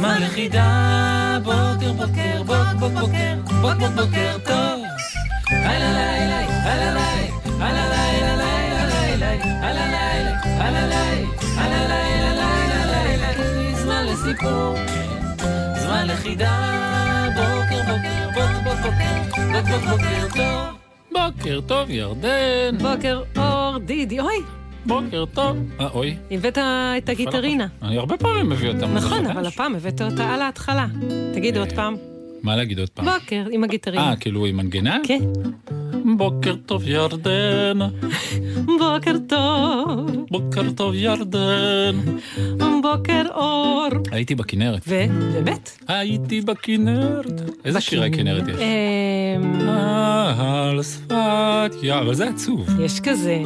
זמן לחידה. בוקר, בוקר, בוק, בוק, בוקר, בוק, בוק, בוקר טוב. הלא לילה, הלא לילה, הלא לילה, לילה, לילה, הלא לילה, הלא לילה, הלא לילה, לילה, לילה, זמן לסיפור. זמן לחידה, בוקר בוקר, בוק בוק בוקר, בוק בוק בוקר טוב. בוקר טוב ירדן, בוקר אור, דידי, אוי, בוקר טוב. אה, אוי. הבאת את הגיטרינה. אני הרבה פעמים מביא אותה. נכון? אבל הפעם הבאת אותה על ההתחלה. תגיד עוד פעם. מה להגיד עוד פעם? בוקר, עם הגיטרינה. אה, כאילו עם מנגינה? כן. בוקר טוב ירדן, בוקר טוב, בוקר טוב ירדן. בוקר אור. הייתי בכנרת. ובאמת. הייתי בכנרת. איזה שירי כנרת יש? אמ, אה, על שפת ים, אבל זה עצוב. יש כזה.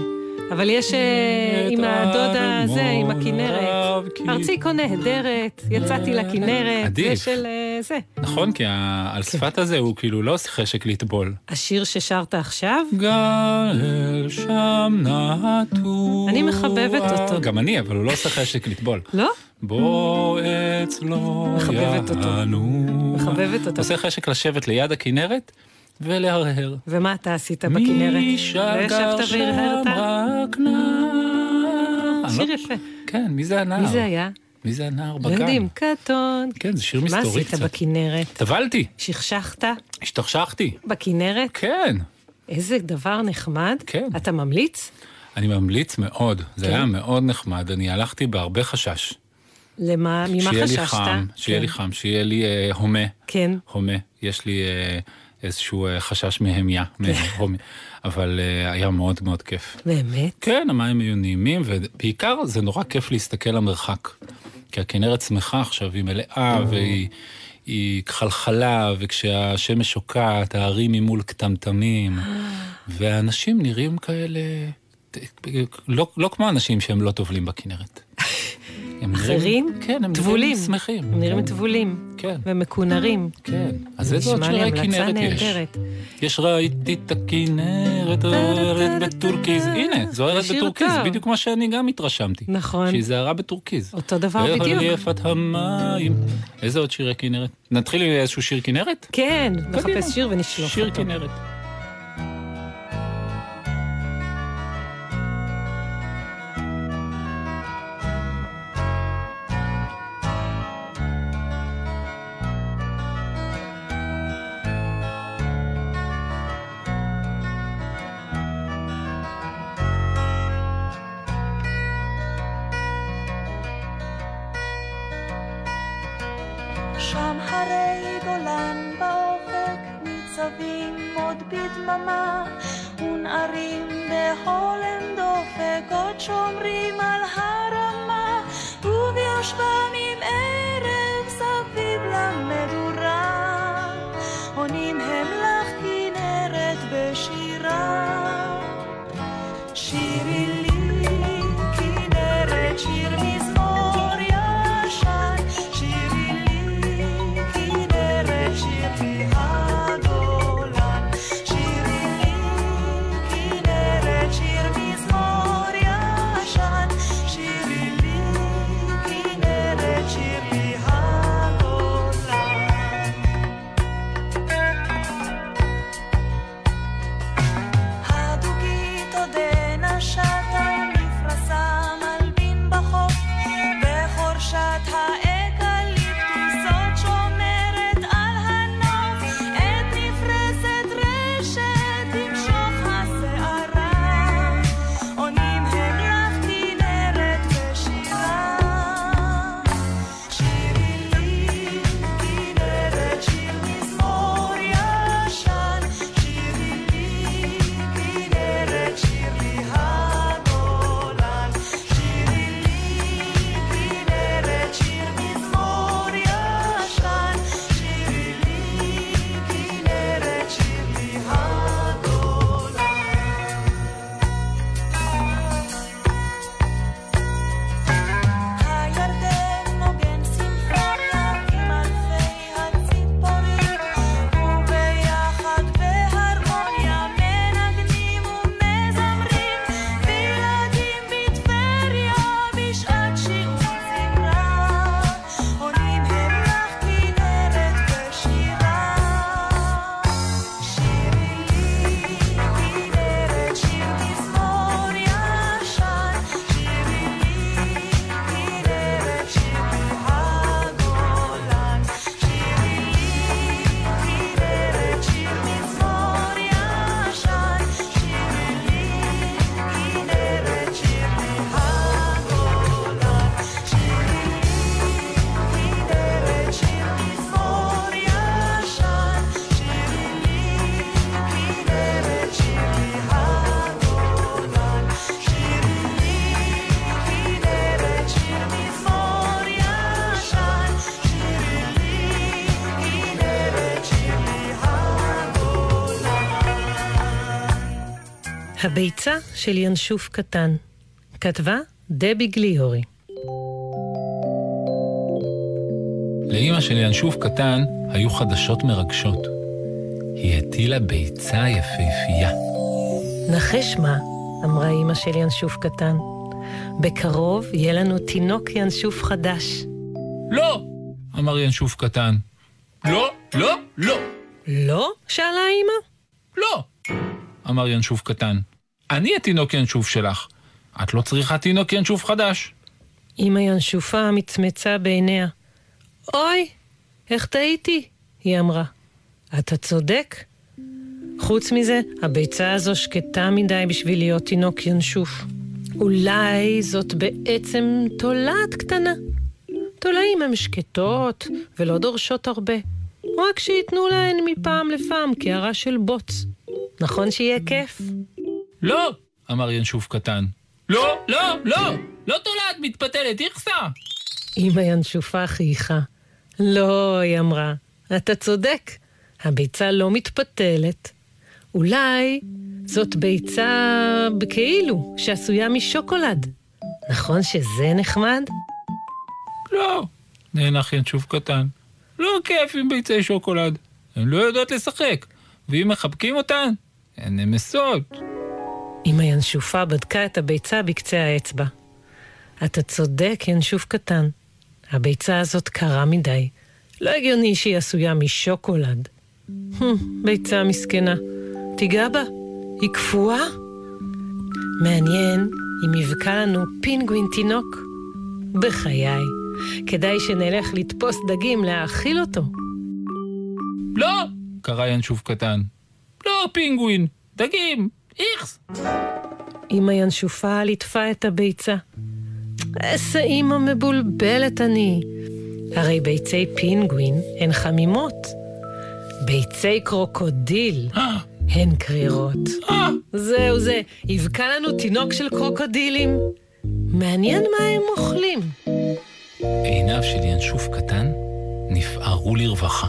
אבל יש אה, עם הדוד הזה, עם הכנרת. כי- ארצי כה נהדרת, יצאתי לכנרת. עדיף. זה של אה, זה. נכון, כי על שפת הזה הוא כאילו לא חשק לטבול. השיר ששרת עכשיו, גל שם נטוע. אני מחבבת אותו. גם אני, אבל הוא לא עושה חשק לטבול. לא? בוא אצלו מחבבת אותו. יענו. מחבבת אותו. עושה חשק לשבת ליד הכנרת ולהרהר. ומה אתה עשית בכנרת? מי שגר שם? רק נער. שיר אני לא- יפה. כן, מי זה הנער? מי זה היה? מי זה הנער בגן? ילדים קטון. כן, זה שיר מה מסתורי עשית קצת. בכנרת? טבלתי, שכשכת השתכשכתי. בכנרת? כן. איזה דבר נחמד. כן. אתה ממליץ? אני ממליץ מאוד, זה כן. היה מאוד נחמד, אני הלכתי בהרבה חשש. למה, ממה שיהיה חששת? לי חם, שיהיה כן. לי חם, שיהיה לי אה, הומה, כן. הומה, יש לי אה, איזשהו אה, חשש מהמיה, אבל אה, היה מאוד מאוד כיף. באמת? כן, המים היו נעימים, ובעיקר זה נורא כיף להסתכל למרחק. כי הכנרת שמחה עכשיו, היא מלאה והיא היא חלחלה, וכשהשמש שוקעת, הערים ממול קטמטמים, והאנשים נראים כאלה, לא, לא כמו אנשים שהם לא טובלים בכנרת. הם אחרים? נראים, כן, הם טבולים. נראים שמחים. הם נראים כן, טבולים. כן, ומקונרים. כן. אז זה איזה עוד שירי כנרת יש? יש ראיתי את הכנרת זוהרת בטורקיז. הנה, זוהרת שיר בטורקיז. בדיוק מה שאני גם התרשמתי. נכון. שהיא זהרה בטורקיז. אותו דבר בדיוק. יפת המים. איזה עוד שירי כנרת? נתחיל עם איזשהו שיר כנרת? כן. נחפש שיר ונשלוף שיר אותו. כנרת. בדממה ונערים בהולם דופק עוד שומרים על הרמה וביושבם עם ערב הביצה של ינשוף קטן. כתבה דבי גליורי. לאימא של ינשוף קטן היו חדשות מרגשות. היא הטילה ביצה יפהפייה. נחש מה, אמרה אימא של ינשוף קטן. בקרוב יהיה לנו תינוק ינשוף חדש. לא! אמר ינשוף קטן. לא, לא, לא! לא? שאלה אימא. לא! אמר ינשוף קטן. אני התינוק ינשוף שלך. את לא צריכה תינוק ינשוף חדש. אמא ינשופה מצמצה בעיניה. אוי, איך טעיתי? היא אמרה. אתה צודק. חוץ מזה, הביצה הזו שקטה מדי בשביל להיות תינוק ינשוף. אולי זאת בעצם תולעת קטנה. תולעים הן שקטות ולא דורשות הרבה. רק שייתנו להן מפעם לפעם קערה של בוץ. נכון שיהיה כיף? לא! אמר ינשוף קטן. לא, לא, לא! לא תולעת מתפתלת, איכסה! אמא ינשופה חייכה. לא, היא אמרה, אתה צודק, הביצה לא מתפתלת. אולי זאת ביצה כאילו, שעשויה משוקולד. נכון שזה נחמד? לא, נאנח ינשוף קטן. לא כיף עם ביצי שוקולד. הן לא יודעות לשחק, ואם מחבקים אותן, הן נמסות. אמא ינשופה בדקה את הביצה בקצה האצבע. אתה צודק, ינשוף קטן. הביצה הזאת קרה מדי. לא הגיוני שהיא עשויה משוקולד. ביצה מסכנה. תיגע בה, היא קפואה? מעניין אם יבקע לנו פינגווין תינוק. בחיי, כדאי שנלך לתפוס דגים להאכיל אותו. לא! קרא ינשוף קטן. לא פינגווין, דגים, איכס. אמא ינשופה ליטפה את הביצה. איזה אמא מבולבלת אני. הרי ביצי פינגווין הן חמימות. ביצי קרוקודיל הן קרירות. זהו זה, יבקע לנו תינוק של קרוקודילים. מעניין מה הם אוכלים. עיניו של ינשוף קטן נפערו לרווחה.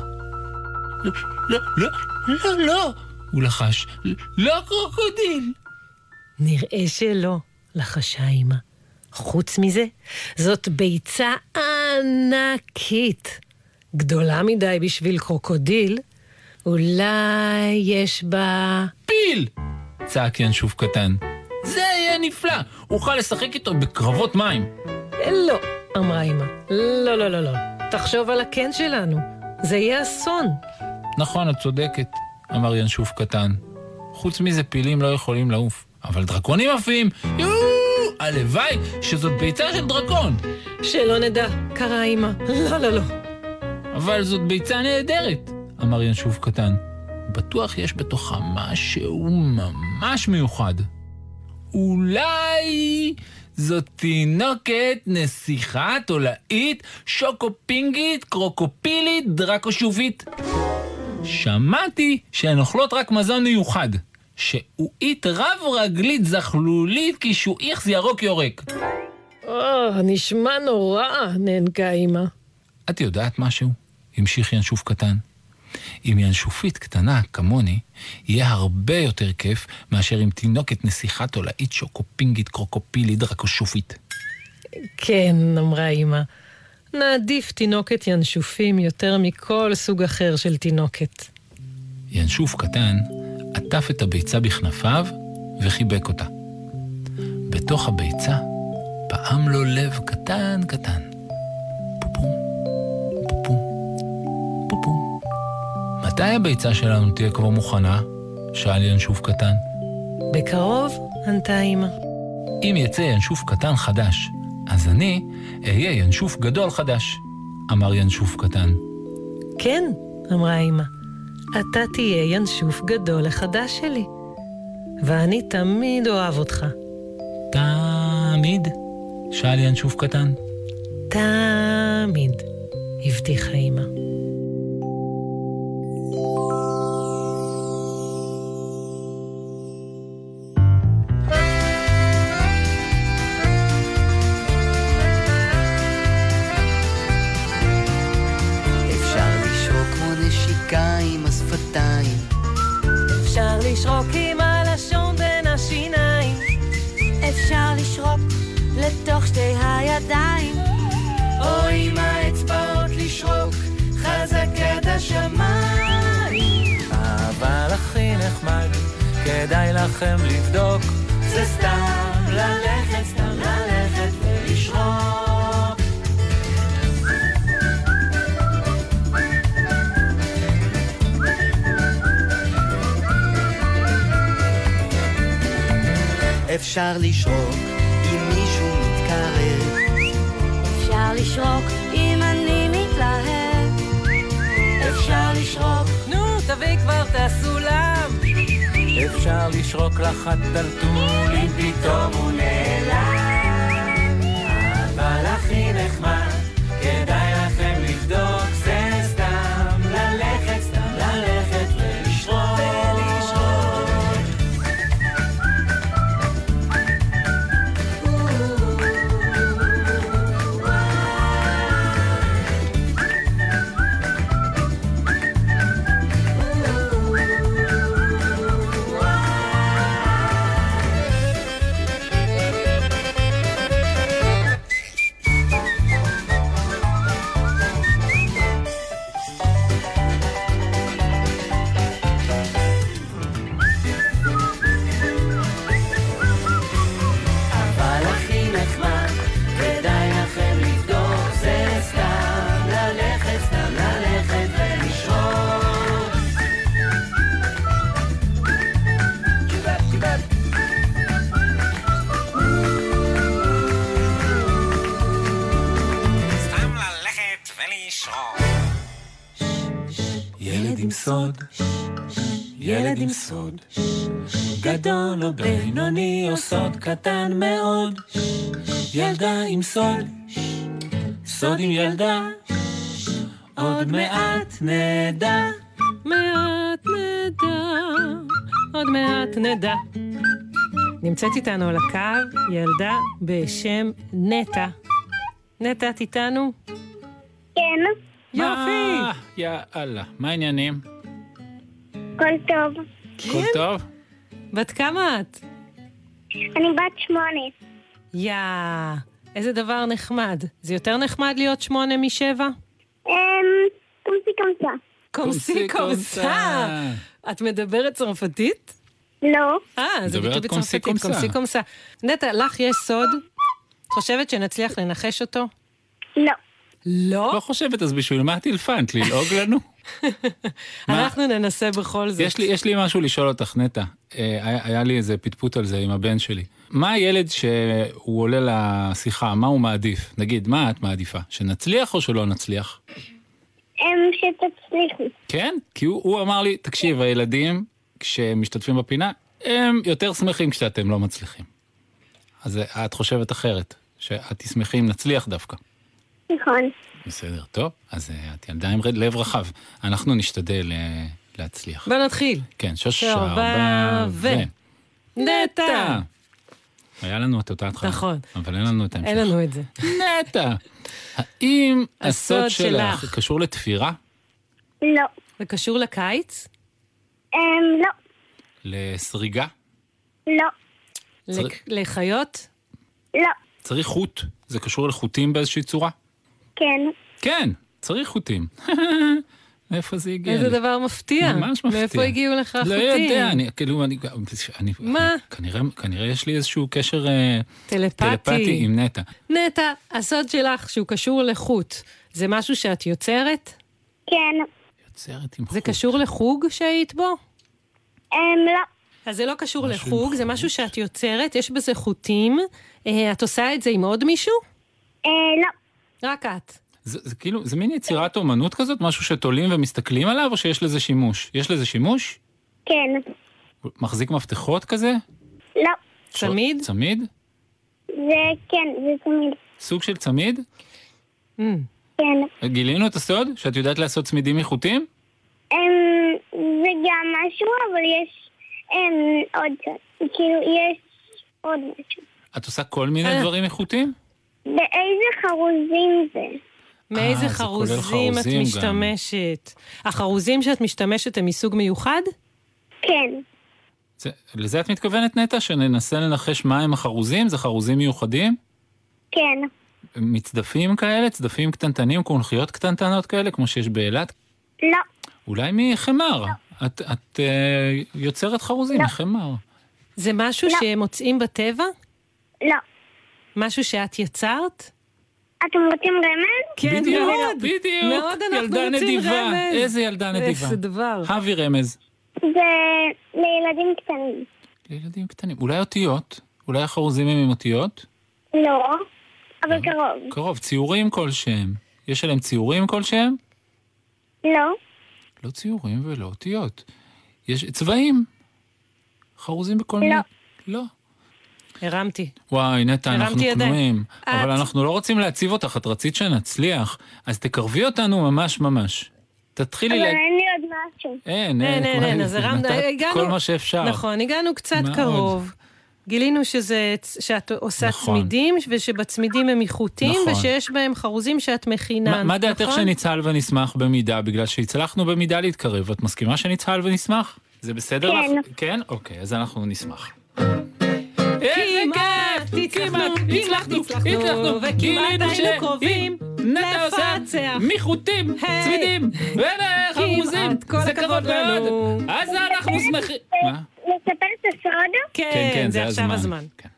לא, לא, לא, לא, לא, הוא לחש, לא קרוקודיל. נראה שלא, לחשה אמא. חוץ מזה, זאת ביצה ענקית. גדולה מדי בשביל קרוקודיל. אולי יש בה... פיל! צעק ינשוף קטן. זה יהיה נפלא, אוכל לשחק איתו בקרבות מים. לא, אמרה אמא. לא, לא, לא, לא. תחשוב על הקן שלנו. זה יהיה אסון. נכון, את צודקת, אמר ינשוף קטן. חוץ מזה, פילים לא יכולים לעוף. אבל דרקונים עפים! יואו! הלוואי שזאת ביצה של דרקון! שלא נדע, קראה אמא. לא, לא, לא. אבל זאת ביצה נהדרת, אמר ינשוף קטן. בטוח יש בתוכה משהו ממש מיוחד. אולי זאת תינוקת, נסיכה, תולעית, שוקופינגית, קרוקופילית, דרקושובית. שמעתי שהן אוכלות רק מזון מיוחד. שעועית רב-רגלית זחלולית קישואיכס ירוק יורק. או, נשמע נורא, נאנקה אמא. את יודעת משהו? המשיך ינשוף קטן. עם ינשופית קטנה כמוני, יהיה הרבה יותר כיף מאשר עם תינוקת נסיכה תולעית שוקופינגית קרוקופילית דרקושופית. כן, אמרה אמא. נעדיף תינוקת ינשופים יותר מכל סוג אחר של תינוקת. ינשוף קטן עטף את הביצה בכנפיו וחיבק אותה. בתוך הביצה פעם לו לב קטן קטן. פופום, פופום, פופום. מתי הביצה שלנו תהיה כבר מוכנה? שאל ינשוף קטן. בקרוב, ענתה אמא. אם יצא ינשוף קטן חדש, אז אני אהיה ינשוף גדול חדש, אמר ינשוף קטן. כן, אמרה אמא. אתה תהיה ינשוף גדול החדש שלי. ואני תמיד אוהב אותך. תמיד? שאל ינשוף קטן. תמיד, הבטיחה אמא. לכם לבדוק. זה סתם ללכת, סתם ללכת ולשרוק. אפשר לשרוק אם מישהו מתקרב אפשר לשרוק אם אני מתלהב. אפשר לשרוק נו, תביא כבר את הסולם. אפשר לשרוק לך הטלטול אם פתאום הוא נעלם. אבל הכי נחמד, סוד, גדול או בינוני או סוד קטן מאוד, ילדה עם סוד, סוד עם ילדה, עוד מעט נדע. מעט נדע, עוד מעט נדע. נמצאת איתנו על הקו ילדה בשם נטע. נטע, את איתנו? כן, יופי! יאללה, מה העניינים? הכל טוב. הכל טוב? בת כמה את? אני בת שמונה. יא, איזה דבר נחמד. זה יותר נחמד להיות שמונה משבע? אמ, קומסי קומסה. קומסי קומסה. את מדברת צרפתית? לא, אה, זה ביטוי בצרפתית. קומסי קומסה. נטע, לך יש סוד? את חושבת שנצליח לנחש אותו? לא. לא? לא חושבת, אז בשביל מה טילפנת? ללעוג לנו? אנחנו ננסה בכל זאת. יש לי, יש לי משהו לשאול אותך, נטע. אה, היה, היה לי איזה פטפוט על זה עם הבן שלי. מה הילד שהוא עולה לשיחה, מה הוא מעדיף? נגיד, מה את מעדיפה? שנצליח או שלא נצליח? אמ, שתצליחו. כן? כי הוא, הוא אמר לי, תקשיב, הילדים, כשהם משתתפים בפינה, הם יותר שמחים כשאתם לא מצליחים. אז אה, את חושבת אחרת, שאת תשמחי אם נצליח דווקא. נכון. בסדר, טוב, אז אה, את ילדה עם לב רחב. אנחנו נשתדל אה, להצליח. בוא נתחיל. כן, שוש ארבע ו... נטע! היה לנו את אותה התחלה. נכון. אבל אין לנו את ההמשך. אין לנו את זה. נטע, האם הסוד שלך. קשור לתפירה? לא. זה קשור לקיץ? אמ, לא. לסריגה? לא. לחיות? לא. צריך חוט? זה קשור לחוטים באיזושהי צורה? כן. כן, צריך חוטים. מאיפה זה הגיע לי? איזה דבר מפתיע. ממש מפתיע. מאיפה הגיעו לך החוטים? לא יודע, אני כאילו, אני, אני, מה? אני, כנראה, כנראה יש לי איזשהו קשר אה, טלפתי. טלפתי עם נטע. נטע, הסוד שלך שהוא קשור לחוט, זה משהו שאת יוצרת? כן. יוצרת עם זה חוט. קשור לחוג שהיית בו? אמ, לא. אז זה לא קשור לחוג, זה. משהו שאת יוצרת, יש בזה חוטים. אה, את עושה את זה עם עוד מישהו? אה, לא. רק את. זה, זה כאילו, זה מין יצירת אומנות כזאת? משהו שתולים ומסתכלים עליו, או שיש לזה שימוש? יש לזה שימוש? כן. מחזיק מפתחות כזה? לא. צמיד? צמיד? זה כן, זה תמיד. סוג של צמיד? Mm. כן. גילינו את הסוד? שאת יודעת לעשות צמידים מחוטים? אמ, זה גם משהו, אבל יש אמ, עוד. כאילו, יש עוד משהו. את עושה כל מיני אה. דברים מחוטים? באיזה חרוזים זה? מאיזה אה, חרוזים את חרוזים גם. משתמשת? החרוזים שאת משתמשת הם מסוג מיוחד? כן. זה, לזה את מתכוונת, נטע? שננסה לנחש מה הם החרוזים? זה חרוזים מיוחדים? כן. מצדפים כאלה? צדפים קטנטנים, קונכיות קטנטנות כאלה, כמו שיש באילת? לא. אולי מחמר. את, את אה, יוצרת חרוזים, לא. חמר. זה משהו לא. שהם מוצאים בטבע? לא. משהו שאת יצרת? אתם רוצים רמז? כן, בדיוק, מאוד. בדיוק. מאוד אנחנו רוצים נדיבה. רמז. איזה ילדה נדיבה. איזה דבר. הבי רמז. זה לילדים קטנים. לילדים קטנים. אולי אותיות? אולי החרוזים הם עם אותיות? לא, אבל קרוב. קרוב, ציורים כלשהם. יש עליהם ציורים כלשהם? לא, לא ציורים ולא אותיות. יש צבעים. חרוזים בכל מיני... לא. הרמתי. וואי, נטע, הרמתי אנחנו ידיים. כנועים. את- אבל אנחנו לא רוצים להציב אותך, את רצית שנצליח. אז תקרבי אותנו ממש ממש. תתחילי אבל ל... אין לי עוד משהו. אין, אין, אין, כבר- אין, אז הרמת, נתת הגענו... כל מה שאפשר. נכון, הגענו קצת מאוד. קרוב. גילינו שזה, שאת עושה נכון. צמידים, ושבצמידים הם איכותים, נכון. ושיש בהם חרוזים שאת מכינה. מה- מה דעתך נכון? שנצהל ונשמח במידה, בגלל שהצלחנו במידה להתקרב? את מסכימה שנצהל ונשמח? זה בסדר כן. לך? כן? אוקיי, אז אנחנו נשמח. כמעט הצלחנו, הצלחנו, הצלחנו, וכמעט היינו קרובים לפצח. מחוטים. צמידים, כל זה כבוד מאוד. לנו. אז אנחנו שמחים. מה? לספר את הסוד? כן, זה עכשיו הזמן. כן.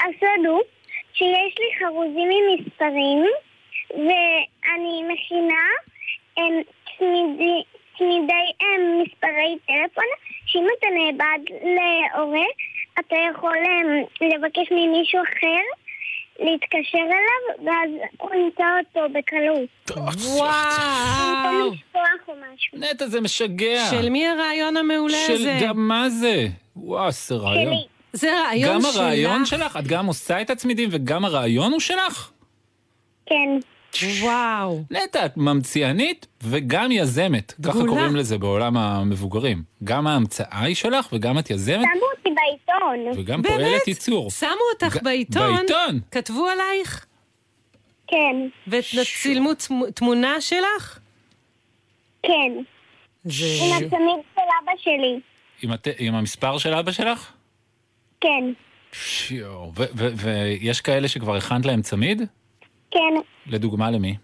הסוד הוא שיש לי חרוזים עם מספרים, ואני מכינה צמידי, מספרי טלפון, שאם אתה נאבד להורה, אתה יכול הם, לבקש ממישהו אחר להתקשר אליו, ואז הוא ימצא אותו בקלות. וואו! נטע, זה משגע. של מי הרעיון המעולה של הזה? גם מה זה? וואו, זה רעיון. שלי. זה רעיון גם שלך. הרעיון שלך? את גם עושה את הצמידים וגם הרעיון הוא שלך? כן. וואו. נטע, את ממציאנית וגם יזמת. ככה דגולה. קוראים לזה בעולם המבוגרים. גם ההמצאה היא שלך וגם את יזמת שמו אותי בעיתון. וגם באמת? פועלת ייצור. שמו אותך ג- בעיתון? בעיתון. כתבו עלייך? כן. וצילמו צמו- תמונה שלך? כן. זה... עם הצמיד של אבא שלי. עם, הת... עם המספר של אבא שלך? כן. שיו. ו- ו- ויש כאלה שכבר הכנת להם צמיד? כן. לדוגמה למי?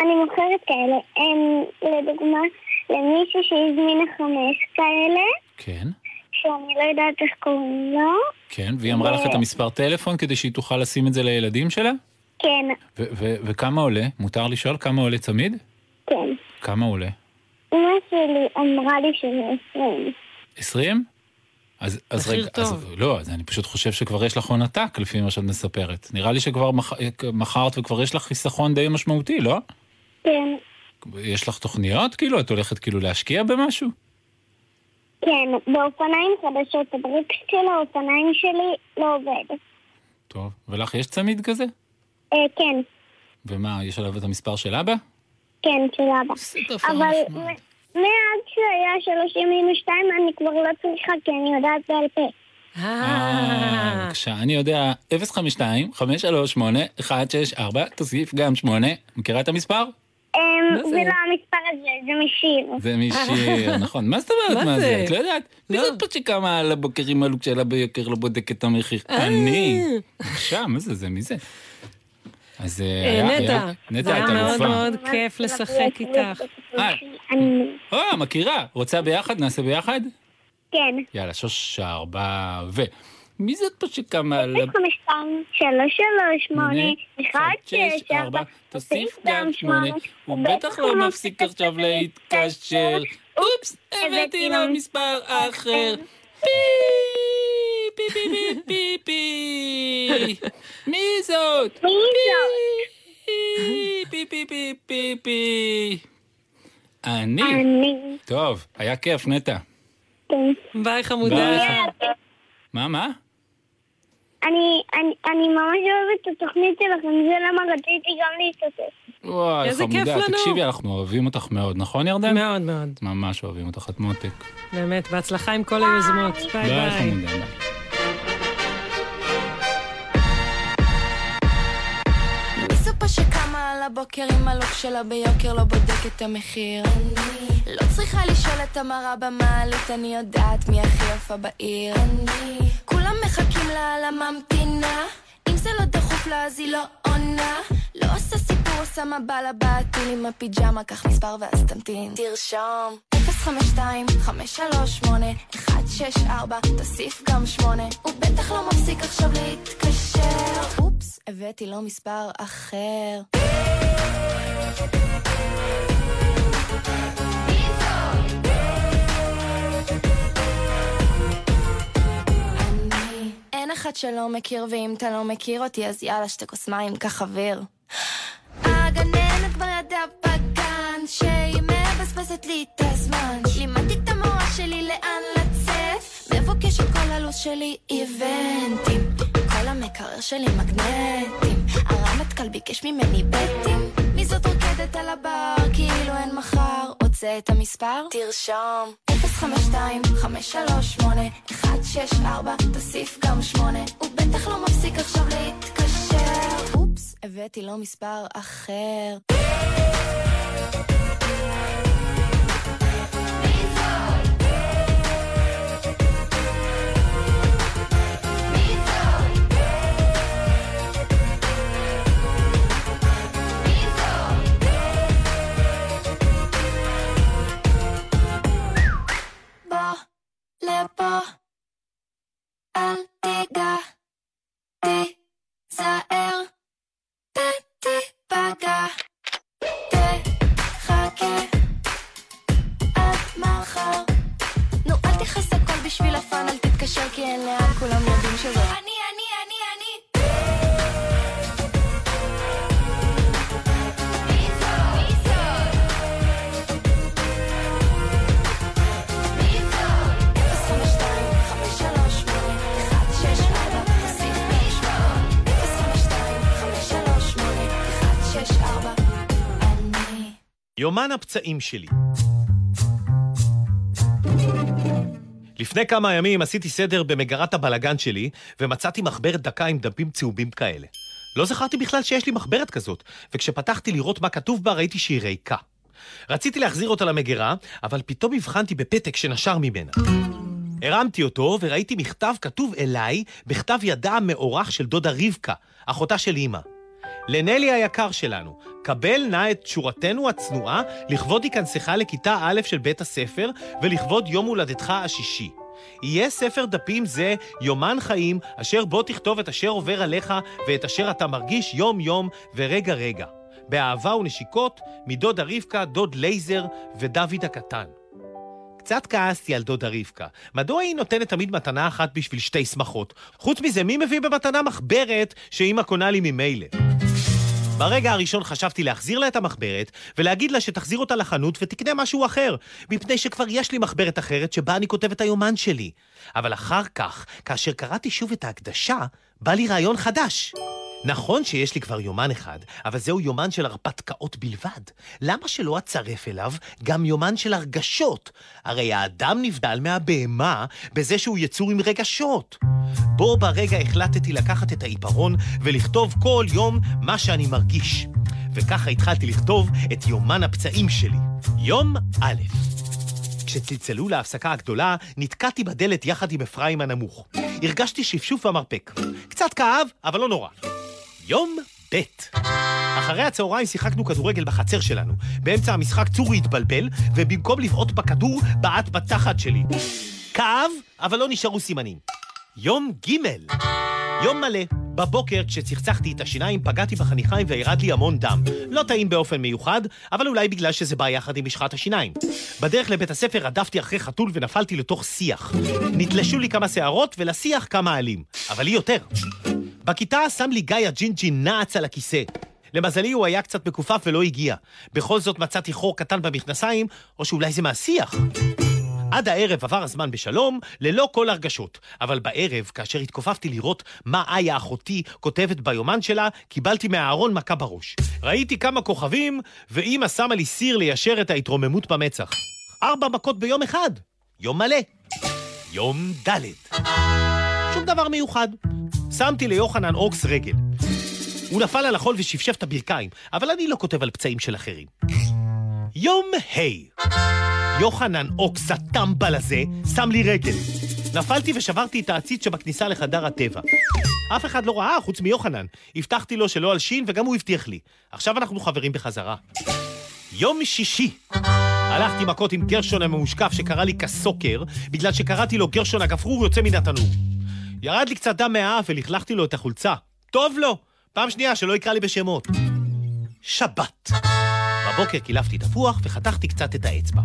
אני מוכרת כאלה. הם, לדוגמה, למישהו שהזמינה חמש כאלה, כן. שאני לא יודעת איך קוראים לו. כן, והיא אמרה לך את המספר טלפון כדי שהיא תוכל לשים את זה לילדים שלה? כן. ו- ו- וכמה עולה? מותר לשאול כמה עולה צמיד? כן. כמה עולה? אמא שלי אמרה לי שזה עשרים. 20? אז, אז רגע, אז, טוב. לא, אז אני פשוט חושב שכבר יש לך הון עתק לפי מה שאת מספרת. נראה לי שכבר מח, מכרת וכבר יש לך חיסכון די משמעותי, לא? כן. יש לך תוכניות כאילו? את הולכת כאילו להשקיע במשהו? כן. באופניים חדשות. הבריקס של האופניים שלי לא עובד. טוב. ולך יש צמיד כזה? אה, כן. ומה, יש עליו את המספר של אבא? כן, של אבא. אבל מאז שהיה שלושים מינוס שתיים אני כבר לא צריכה כי אני יודעת בעל פה. אה, בבקשה, אני יודע, 052 538 164 תוסיף גם 8. מכירה את המספר? אמ, זה? לא המספר הזה, זה משיר. זה משיר, נכון. מה זאת אומרת מה זה? את לא יודעת? מי לא. זאת פה שקמה על הבוקר עם הלוק שלה ביוקר לא בודק את המחיר? אה. אני. בבקשה, מה זה? זה מי זה? אז אה, אה, היה, נטע, נטע, היה את מאוד. מאוד כיף לשחק איתך. אה. מכירה. רוצה ביחד? נעשה ביחד? כן. יאללה, שוש, ארבע, ו... מי זאת פה שקמה על... חמש שתיים שלוש שלוש שמונה אחד שש ארבע תוסיף גם שמונה, הוא בטח לא מפסיק עכשיו להתקשר. אופס, הבאתי לו מספר אחר. פי, פי, פי, פי, פי, פי. מי זאת? מי פי, פי, פי, פי, פי, פי. אני. אני... טוב, היה כיף, נטע. כן. ביי חמודה. מה, מה? אני, אני, אני ממש אוהבת את התוכנית שלכם, זה למה רציתי גם להשתתף. וואי, איזה כיף לנו. תקשיבי, אנחנו אוהבים אותך מאוד, נכון ירדן? מאוד מאוד. ממש אוהבים אותך, את מותק. באמת, בהצלחה עם כל היוזמות. ביי ביי, ביי. חמודה. ביי. שקמה על הבוקר עם הלוק שלה ביוקר לא בודק את המחיר? אני לא צריכה לשאול את המראה במעלית, אני יודעת מי הכי יפה בעיר. אני כולם מחכים לה על הממתינה, אם זה לא דחוף לה אז היא לא עונה. לא עושה סיפור, עושה לה בעטיל עם הפיג'מה, קח מספר ואז תמתין. תרשום. 052 052 538 164 תוסיף גם 8 הוא בטח לא מפסיק עכשיו להתקשר אופס, הבאתי לו מספר אחר אין אחד שלא מכיר, ואם אתה לא מכיר אותי, אז יאללה, שתי כוס מים, קח אוויר. הגננת כבר ידעה בגן, שהיא מבזבזת לי את הזמן. לימדתי את המורה שלי לאן לצאת, מבוקשת כל הלו"ז שלי איבנטים. כל המקרר שלי מגנטים, הרמטכ"ל ביקש ממני בטים. מי זאת רוקדת על הבר, כאילו אין מחר. רוצה את המספר? תרשום. 052 538 164 תוסיף גם 8 הוא בטח לא מפסיק עכשיו להתקשר אופס, הבאתי לו מספר אחר לפה אל תיגע תיזהר תיפגע תחכה עד מחר נו אל תכעס הכל בשביל הפאן תתקשר כי אין לאן כולם יודעים שזה יומן הפצעים שלי. לפני כמה ימים עשיתי סדר במגרת הבלגן שלי, ומצאתי מחברת דקה עם דפים צהובים כאלה. לא זכרתי בכלל שיש לי מחברת כזאת, וכשפתחתי לראות מה כתוב בה ראיתי שהיא ריקה. רציתי להחזיר אותה למגירה, אבל פתאום הבחנתי בפתק שנשר ממנה. הרמתי אותו וראיתי מכתב כתוב אליי בכתב ידה המאורך של דודה רבקה, אחותה של אמא. לנלי היקר שלנו, קבל נא את תשורתנו הצנועה לכבוד היכנסך לכיתה א' של בית הספר ולכבוד יום הולדתך השישי. יהיה ספר דפים זה יומן חיים, אשר בו תכתוב את אשר עובר עליך ואת אשר אתה מרגיש יום-יום ורגע רגע. באהבה ונשיקות, מדודה רבקה, דוד לייזר ודוד הקטן. קצת כעסתי על דודה רבקה. מדוע היא נותנת תמיד מתנה אחת בשביל שתי שמחות? חוץ מזה, מי מביא במתנה מחברת שאמא קונה לי ממילא? ברגע הראשון חשבתי להחזיר לה את המחברת ולהגיד לה שתחזיר אותה לחנות ותקנה משהו אחר, מפני שכבר יש לי מחברת אחרת שבה אני כותב את היומן שלי. אבל אחר כך, כאשר קראתי שוב את ההקדשה, בא לי רעיון חדש. נכון שיש לי כבר יומן אחד, אבל זהו יומן של הרפתקאות בלבד. למה שלא אצרף אליו גם יומן של הרגשות? הרי האדם נבדל מהבהמה בזה שהוא יצור עם רגשות. בו ברגע החלטתי לקחת את העיפרון ולכתוב כל יום מה שאני מרגיש. וככה התחלתי לכתוב את יומן הפצעים שלי. יום א' כשצלצלו להפסקה הגדולה, נתקעתי בדלת יחד עם אפרים הנמוך. הרגשתי שפשוף במרפק. קצת כאב, אבל לא נורא. יום ב' אחרי הצהריים שיחקנו כדורגל בחצר שלנו. באמצע המשחק צורי התבלבל, ובמקום לבעוט בכדור, בעט בתחת שלי. כאב, אבל לא נשארו סימנים. יום ג' יום מלא. בבוקר, כשצחצחתי את השיניים, פגעתי בחניכיים וירד לי המון דם. לא טעים באופן מיוחד, אבל אולי בגלל שזה בא יחד עם משחת השיניים. בדרך לבית הספר רדפתי אחרי חתול ונפלתי לתוך שיח. נתלשו לי כמה שערות ולשיח כמה עלים. אבל לי יותר. בכיתה שם לי גיא הג'ינג'י נעץ על הכיסא. למזלי הוא היה קצת מכופף ולא הגיע. בכל זאת מצאתי חור קטן במכנסיים, או שאולי זה מהשיח. עד הערב עבר הזמן בשלום, ללא כל הרגשות. אבל בערב, כאשר התכופפתי לראות מה איה אחותי כותבת ביומן שלה, קיבלתי מהארון מכה בראש. ראיתי כמה כוכבים, ואימא שמה לי סיר ליישר את ההתרוממות במצח. ארבע מכות ביום אחד. יום מלא. יום ד' שום דבר מיוחד. שמתי ליוחנן אורקס רגל. הוא נפל על החול ושפשף את הברכיים, אבל אני לא כותב על פצעים של אחרים. יום ה' יוחנן אוקס הטמבל הזה שם לי רגל. נפלתי ושברתי את העציץ שבכניסה לחדר הטבע. אף אחד לא ראה חוץ מיוחנן. הבטחתי לו שלא אלשין וגם הוא הבטיח לי. עכשיו אנחנו חברים בחזרה. יום שישי הלכתי מכות עם גרשון הממושקף שקרא לי כסוקר, בגלל שקראתי לו גרשון הגפרור יוצא מן התנור. ירד לי קצת דם מהאף ולכלכתי לו את החולצה. טוב לו! פעם שנייה שלא יקרא לי בשמות. שבת. בבוקר קילפתי תפוח וחתכתי קצת את האצבע.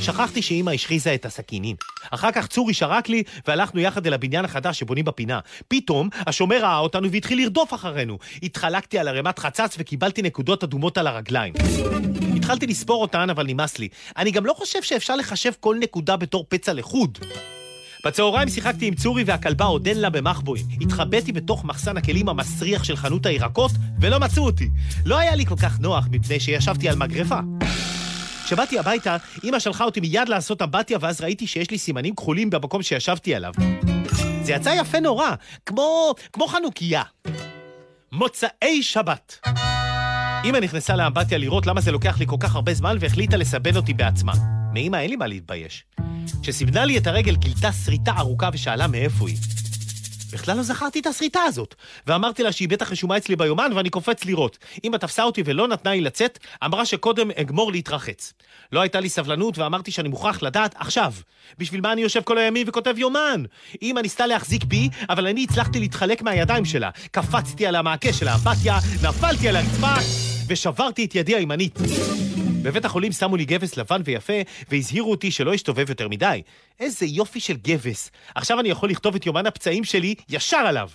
שכחתי שאימא השחיזה את הסכינים. אחר כך צורי שרק לי, והלכנו יחד אל הבניין החדש שבונים בפינה. פתאום, השומר ראה אותנו והתחיל לרדוף אחרינו. התחלקתי על ערימת חצץ וקיבלתי נקודות אדומות על הרגליים. התחלתי לספור אותן, אבל נמאס לי. אני גם לא חושב שאפשר לחשב כל נקודה בתור פצע לחוד. בצהריים שיחקתי עם צורי והכלבה עודן לה במחבואים. התחבאתי בתוך מחסן הכלים המסריח של חנות הירקות, ולא מצאו אותי. לא היה לי כל כך נוח, מפני שישבתי על מגרפה. כשבאתי הביתה, אמא שלחה אותי מיד לעשות אמבטיה, ואז ראיתי שיש לי סימנים כחולים במקום שישבתי עליו. זה יצא יפה נורא, כמו, כמו חנוכיה. מוצאי שבת. אמא נכנסה לאמבטיה לראות למה זה לוקח לי כל כך הרבה זמן, והחליטה לסבן אותי בעצמה. מאמא אין לי מה להתבייש. כשסיבנה לי את הרגל גילתה שריטה ארוכה ושאלה מאיפה היא. בכלל לא זכרתי את השריטה הזאת, ואמרתי לה שהיא בטח רשומה אצלי ביומן ואני קופץ לראות. אמא תפסה אותי ולא נתנה לי לצאת, אמרה שקודם אגמור להתרחץ. לא הייתה לי סבלנות ואמרתי שאני מוכרח לדעת עכשיו. בשביל מה אני יושב כל הימים וכותב יומן? אמא ניסתה להחזיק בי, אבל אני הצלחתי להתחלק מהידיים שלה. קפצתי על המעקה של האמבטיה, נפלתי על הרצפה ושברתי את ידי הימנית. בבית החולים שמו לי גבס לבן ויפה, והזהירו אותי שלא אשתובב יותר מדי. איזה יופי של גבס. עכשיו אני יכול לכתוב את יומן הפצעים שלי ישר עליו.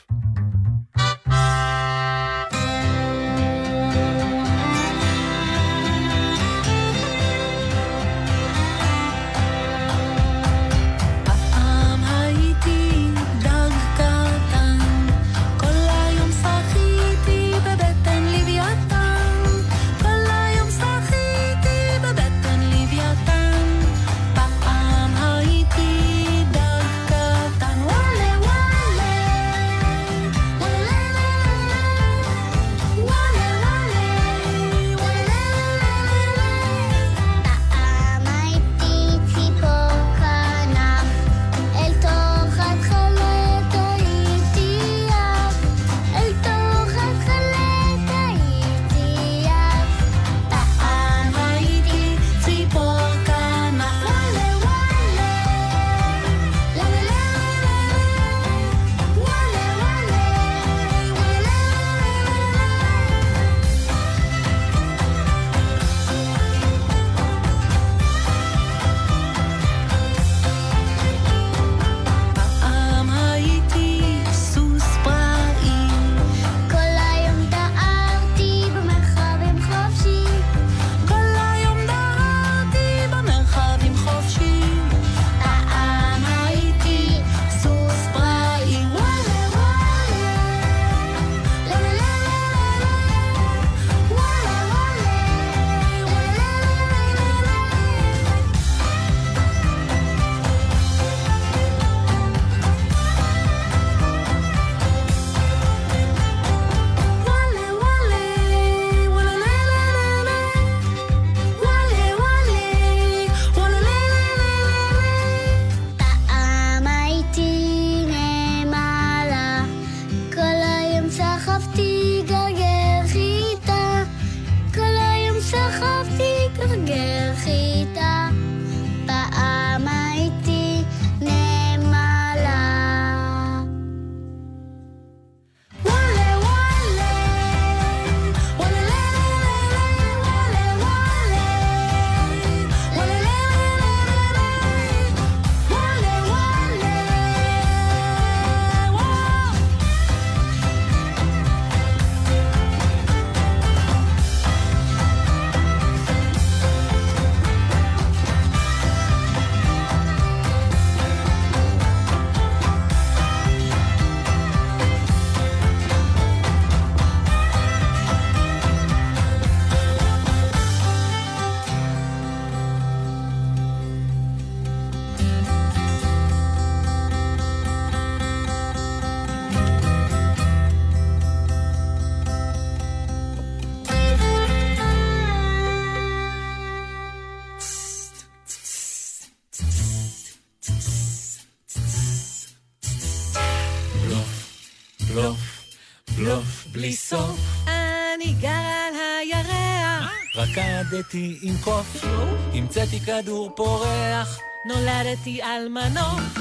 רקדתי עם קוף, המצאתי כדור פורח, נולדתי על מנוף.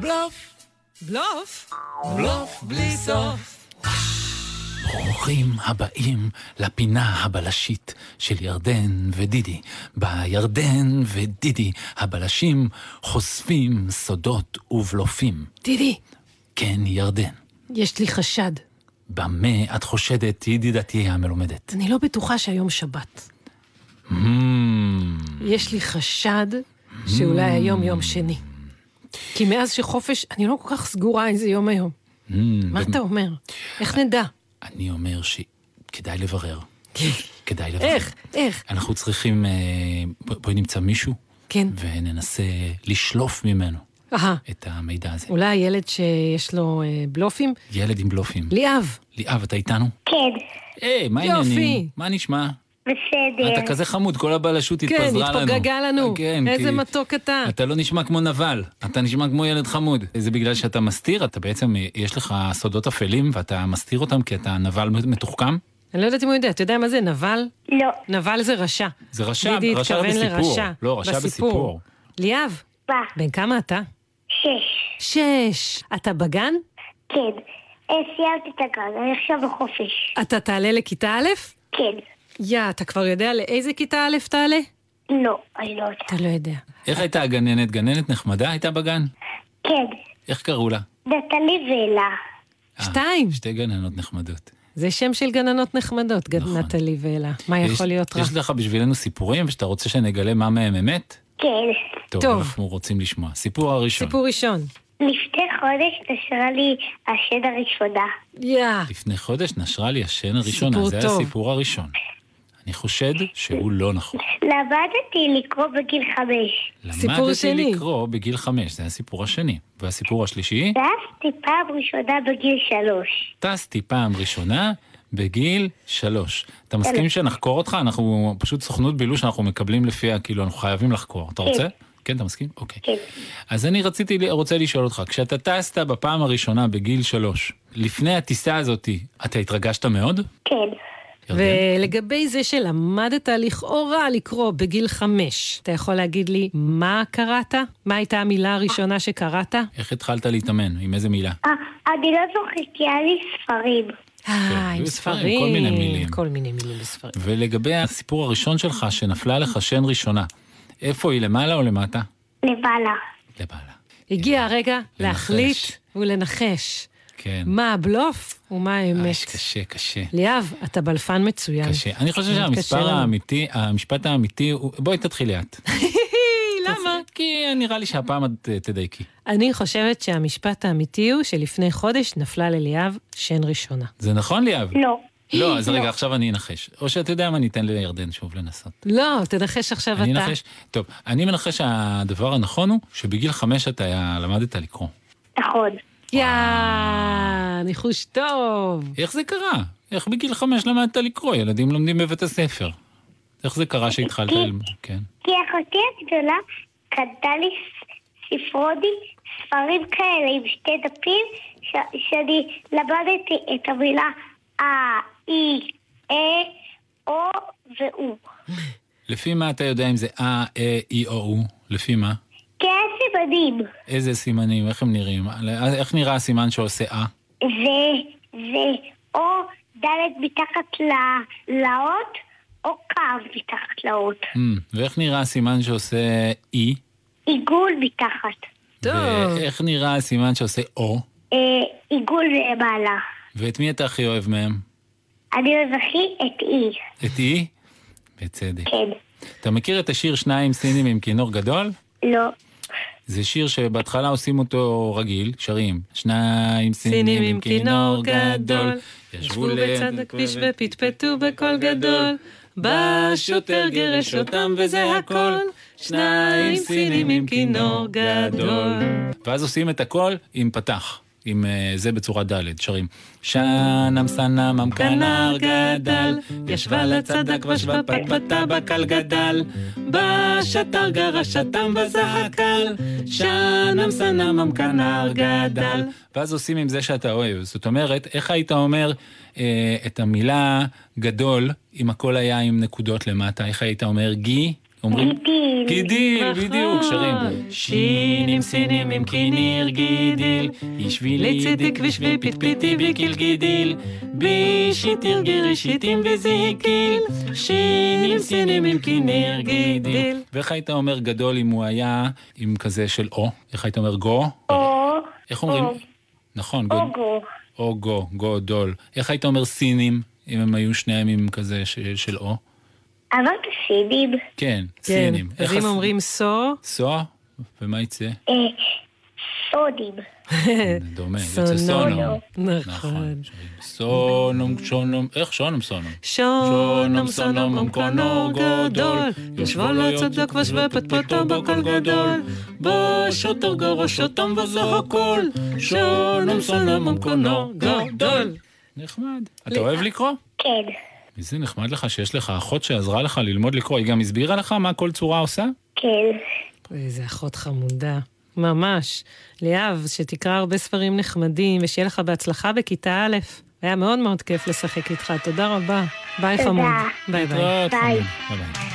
בלוף, בלוף? בלוף בלי סוף. ברוכים הבאים לפינה הבלשית של ירדן ודידי. בירדן ודידי הבלשים חושפים סודות ובלופים. דידי, כן, ירדן. יש לי חשד. במה את חושדת, ידידתי המלומדת? אני לא בטוחה שהיום שבת. Hmm, יש לי חשד שאולי היום יום שני. כי מאז שחופש, אני לא כל כך סגורה איזה יום היום. hmm, מה אתה אומר? איך נדע? אני אומר שכדאי לברר. כדאי לברר. איך? איך? אנחנו צריכים... אה, בואי נמצא מישהו. כן. וננסה לשלוף ממנו אהה, את המידע הזה. אולי הילד שיש לו אה, בלופים? ילד עם בלופים. ליאב. ליאב, אתה איתנו? כן, היי, מה יופי. העניינים? מה נשמע? בסדר. אתה כזה חמוד, כל הבלשות כן, התפזרה לנו. התפוגגה לנו. כן, איזה כי- מתוק אתה. אתה לא נשמע כמו נבל, אתה נשמע כמו ילד חמוד. זה בגלל שאתה מסתיר, אתה בעצם, אה, יש לך סודות אפלים ואתה מסתיר אותם כי אתה נבל מתוחכם? אני לא יודעת אם הוא יודע, אתה יודע מה זה נבל? לא. נבל זה רשע. זה רשע, רשע בסיפור. לרשע. לא, רשע בסיפור. ליאב, מה? בן כמה אתה? שש. שש. אתה בגן? כן. אה, סיימתי את הגן, אני עכשיו בחופש. אתה תעלה לכיתה א'? כן. יא, אתה כבר יודע לאיזה כיתה א' תעלה? לא, אני לא יודעת. אתה לא יודע. איך הייתה הגננת? גננת נחמדה הייתה בגן? כן. איך קראו לה? נטלי ואלה. שתיים. שתי גננות נחמדות. זה שם של גננות נחמדות, גד נטלי ואלה. מה יש- יכול להיות רע? יש לך בשבילנו סיפורים ושאתה רוצה שנגלה מה מהם אמת? כן. טוב, טוב. אנחנו רוצים לשמוע. סיפור הראשון. סיפור ראשון. לפני חודש נשרה לי השד הראשונה. יא. לפני חודש נשרה לי השן הראשונה, סיפור זה טוב. הסיפור הראשון. אני חושד שהוא לא נכון. למדתי לקרוא בגיל חמש. סיפור למדתי שני. לקרוא בגיל חמש, זה הסיפור השני. והסיפור השלישי, טסתי פעם ראשונה בגיל שלוש. טסתי פעם ראשונה בגיל שלוש. אתה מסכים שנחקור אותך? אנחנו פשוט סוכנות בילוש שאנחנו מקבלים לפיה, כאילו, אנחנו חייבים לחקור. אתה רוצה? כן, אתה מסכים? אוקיי. כן. אז אני רציתי, רוצה לשאול אותך, כשאתה טסת בפעם הראשונה בגיל שלוש, לפני הטיסה הזאתי, אתה התרגשת מאוד? כן. ולגבי זה שלמדת לכאורה לקרוא בגיל חמש, אתה יכול להגיד לי מה קראת? מה הייתה המילה הראשונה שקראת? איך התחלת להתאמן? עם איזה מילה? אה, אני לא זוכרת כי היה לי ספרים. אה, עם היו ספרים. כל מיני מילים. כל מיני מילים בספרים. ולגבי הסיפור הראשון שלך, שנפלה לך שן ראשונה, איפה היא, למעלה או למטה? למעלה. למעלה. הגיע הרגע לנחש. להחליט ולנחש. כן. מה הבלוף ומה האמת. אש, קשה, קשה. ליאב, אתה בלפן מצוין. קשה. אני חושב שהמספר. האמיתי, המשפט האמיתי הוא... בואי תתחילי את. למה? כי נראה לי שהפעם את אה, תדייקי. אני חושבת שהמשפט האמיתי הוא שלפני חודש נפלה לליאב שן ראשונה. זה נכון, ליאב? לא. לא, אז רגע, עכשיו אני אנחש. או שאתה יודע מה, ניתן לירדן שוב לנסות. לא, תנחש עכשיו אני אתה. אנחש? טוב, אני מנחש שהדבר הנכון הוא שבגיל חמש אתה היה- למדת לקרוא. נכון. יא, ניחוש טוב. איך זה קרה? איך בגיל חמש למדת לקרוא? ילדים לומדים בבית הספר. איך זה קרה שהתחלת ללמוד? כן. כי אחותי הגדולה קנתה לי ס- ספרוני, ספרים כאלה עם שתי דפים, ש- שאני למדתי את המילה אה, אי, אה, או ואו. לפי מה אתה יודע אם זה אה, אה, אי או הוא? לפי מה? כן, סימנים. איזה סימנים? איך הם נראים? איך נראה הסימן שעושה אה? זה, זה או ד' מתחת לאות, או קו מתחת לאות. Hmm, ואיך נראה הסימן שעושה אי? עיגול מתחת. ואיך נראה הסימן שעושה או? אה, עיגול למעלה. ואת מי אתה הכי אוהב מהם? אני אוהב הכי את אי. את אי? בצדק. כן. אתה מכיר את השיר שניים סינים עם כינור גדול? לא. זה שיר שבהתחלה עושים אותו רגיל, שרים. שניים סינים סינים עם כינור גדול, ישבו בצד הכביש ופטפטו בקול גדול. בא שוטר גירש אותם וזה הכל, שניים סינים עם כינור גדול. ואז עושים את הכל עם פתח. עם אה, זה בצורה ד', שרים. שנם סנם אמקנר גדל, ישבה לצדק ושבה פת בטבק על גדל, בשטר גר השתם בזעקל, שנם סנם אמקנר גדל. ואז עושים עם זה שאתה אוהב. זאת אומרת, איך היית אומר אה, את המילה גדול, אם הכל היה עם נקודות למטה, איך היית אומר גי? אומרים? גידיל. גידיל, נכון. בדיוק, שרים. שינים סינים עם כיניר גידיל, ישבילי ציטיק ושבי פטפטי בקיל גידיל, בישיטיר גירישיטים וזיקיל, שינים סינים עם כיניר גידיל. ואיך היית אומר גדול אם הוא היה עם כזה של או? איך היית אומר גו? או, איך אומרים? או. נכון, גו. או גו. או גו, גודול. איך היית אומר סינים, אם הם היו שניהם עם כזה של או? אמרת סידיב. כן, כן, סינים. אז איך אם אומרים סו, סוע? ומה יצא? אה, סודיב. דומה, יוצא סונום. סונום. נכון. סונום, שונום, איך שונום סונום? שונום סונום אמקונור גדול, ישבו לצדק ושווה פטפטו בקל גדול, בשוטר גרוש אותם וזה הכל, שונום סונום אמקונור גדול. נחמד. אתה אוהב לקרוא? כן. איזה נחמד לך שיש לך אחות שעזרה לך ללמוד לקרוא. היא גם הסבירה לך מה כל צורה עושה? כן. איזה אחות חמודה. ממש. ליאב, שתקרא הרבה ספרים נחמדים, ושיהיה לך בהצלחה בכיתה א'. היה מאוד מאוד כיף לשחק איתך, תודה רבה. ביי. חמוד. ביי ביי. ביי. ביי